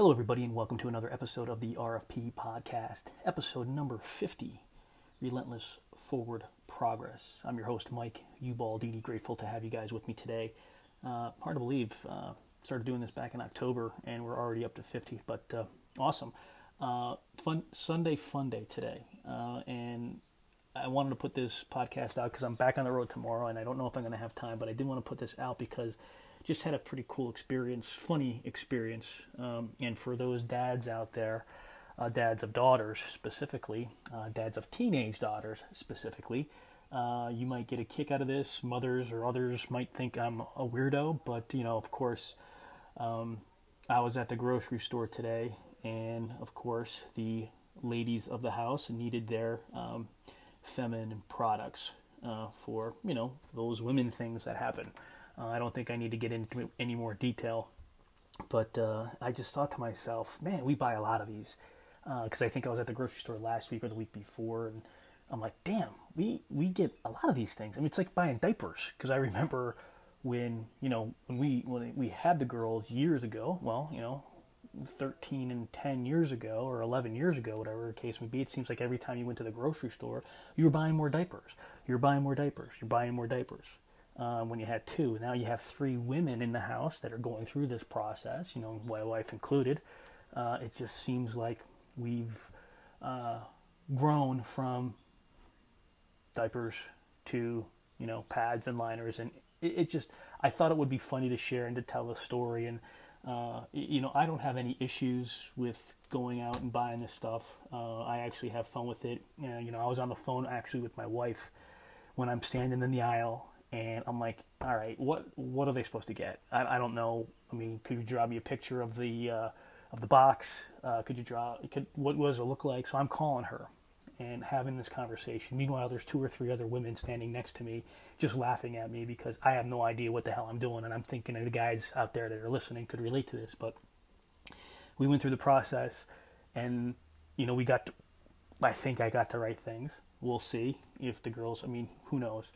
Hello, everybody, and welcome to another episode of the RFP podcast, episode number 50 Relentless Forward Progress. I'm your host, Mike Ubaldini. Grateful to have you guys with me today. Uh, hard to believe, uh, started doing this back in October, and we're already up to 50, but uh, awesome. Uh, fun Sunday fun day today, uh, and I wanted to put this podcast out because I'm back on the road tomorrow, and I don't know if I'm going to have time, but I did want to put this out because just had a pretty cool experience, funny experience. Um, and for those dads out there, uh, dads of daughters specifically, uh, dads of teenage daughters specifically, uh, you might get a kick out of this. Mothers or others might think I'm a weirdo, but you know, of course, um, I was at the grocery store today, and of course, the ladies of the house needed their um, feminine products uh, for you know those women things that happen. Uh, I don't think I need to get into any more detail, but uh, I just thought to myself, man, we buy a lot of these because uh, I think I was at the grocery store last week or the week before, and I'm like, damn, we we get a lot of these things. I mean, it's like buying diapers because I remember when you know when we when we had the girls years ago. Well, you know, 13 and 10 years ago or 11 years ago, whatever the case may be, it seems like every time you went to the grocery store, you were buying more diapers. You're buying more diapers. You're buying more diapers uh, when you had two. Now you have three women in the house that are going through this process, you know, my wife included. Uh, it just seems like we've uh, grown from diapers to, you know, pads and liners. And it, it, just, I thought it would be funny to share and to tell a story. And, uh, you know, I don't have any issues with going out and buying this stuff. Uh, I actually have fun with it. you know, I was on the phone actually with my wife when I'm standing in the aisle and I'm like, all right, what what are they supposed to get? I, I don't know. I mean, could you draw me a picture of the uh, of the box? Uh, could you draw? Could what, what does it look like? So I'm calling her and having this conversation. Meanwhile, there's two or three other women standing next to me, just laughing at me because I have no idea what the hell I'm doing, and I'm thinking the guys out there that are listening could relate to this. But we went through the process, and you know, we got. To, I think I got the right things. We'll see if the girls. I mean, who knows?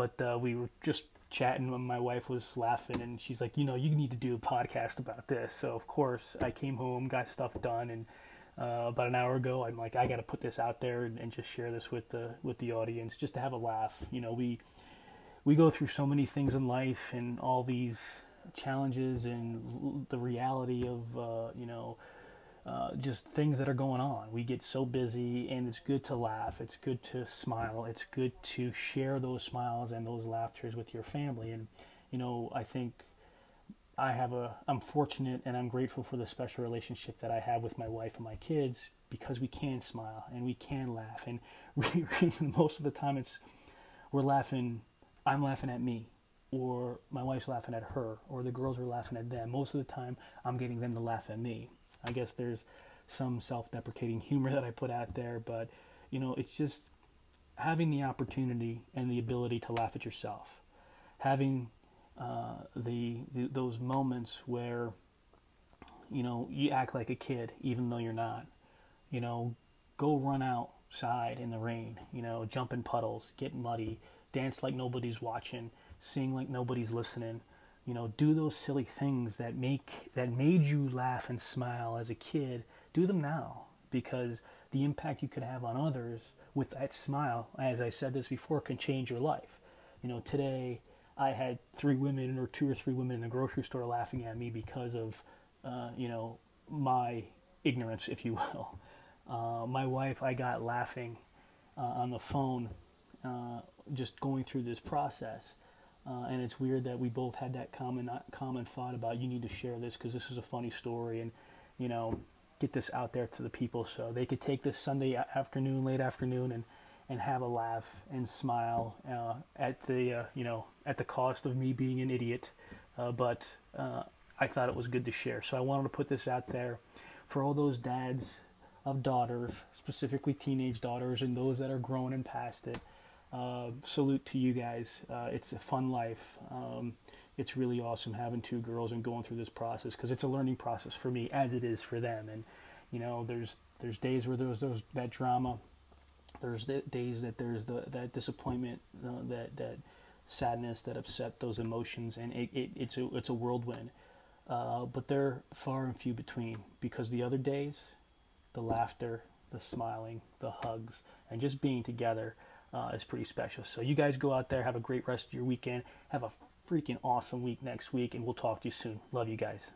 But uh, we were just chatting when my wife was laughing and she's like, you know, you need to do a podcast about this. So of course I came home, got stuff done, and uh, about an hour ago, I'm like, I got to put this out there and, and, just share this with the with the audience, just to have a laugh. You know, we we go through so many things in life and all these challenges and the reality of uh, you know uh, just things that are going on. We get so busy, and it's good to laugh. It's good to smile. It's good to share those smiles and those laughters with your family. And you know, I think I have a. I'm fortunate and I'm grateful for the special relationship that I have with my wife and my kids because we can smile and we can laugh. And we, most of the time, it's we're laughing. I'm laughing at me, or my wife's laughing at her, or the girls are laughing at them. Most of the time, I'm getting them to laugh at me I guess there's some self-deprecating humor that I put out there, but you know, it's just having the opportunity and the ability to laugh at yourself, having uh, the, the those moments where you know you act like a kid even though you're not. You know, go run outside in the rain. You know, jump in puddles, get muddy, dance like nobody's watching, sing like nobody's listening you know do those silly things that make that made you laugh and smile as a kid do them now. Because the impact you could have on others with that smile as i said this before can change your life. You know today i had three women or two or three women in the grocery store laughing at me because of uh, you know my ignorance if you will. Uh, my wife i got laughing uh, on the phone uh, just going through this process uh, and it's weird that we both had that common uh, common thought about you need to share this because this is a funny story and you know get this out there to the people so they could take this Sunday afternoon, late afternoon, and and have a laugh and smile uh, at the uh, you know at the cost of me being an idiot, uh, but I thought it was good to share. So I wanted to put this out there for all those dads of daughters, specifically teenage daughters, and those that are grown and past it uh, salute to you guys. Uh, it's a fun life. Um, it's really awesome having two girls and going through this process because it's a learning process for me as it is for them. And you know, there's there's days where there's those that drama. There's the days that there's the that disappointment, uh, that that sadness, that upset, those emotions, and it, it it's a it's a whirlwind. uh, but they're far and few between because the other days, the laughter, the smiling, the hugs, and just being together uh, is pretty special. So you guys go out there, have a great rest of your weekend, have a freaking awesome week next week, and we'll talk to you soon. Love you guys.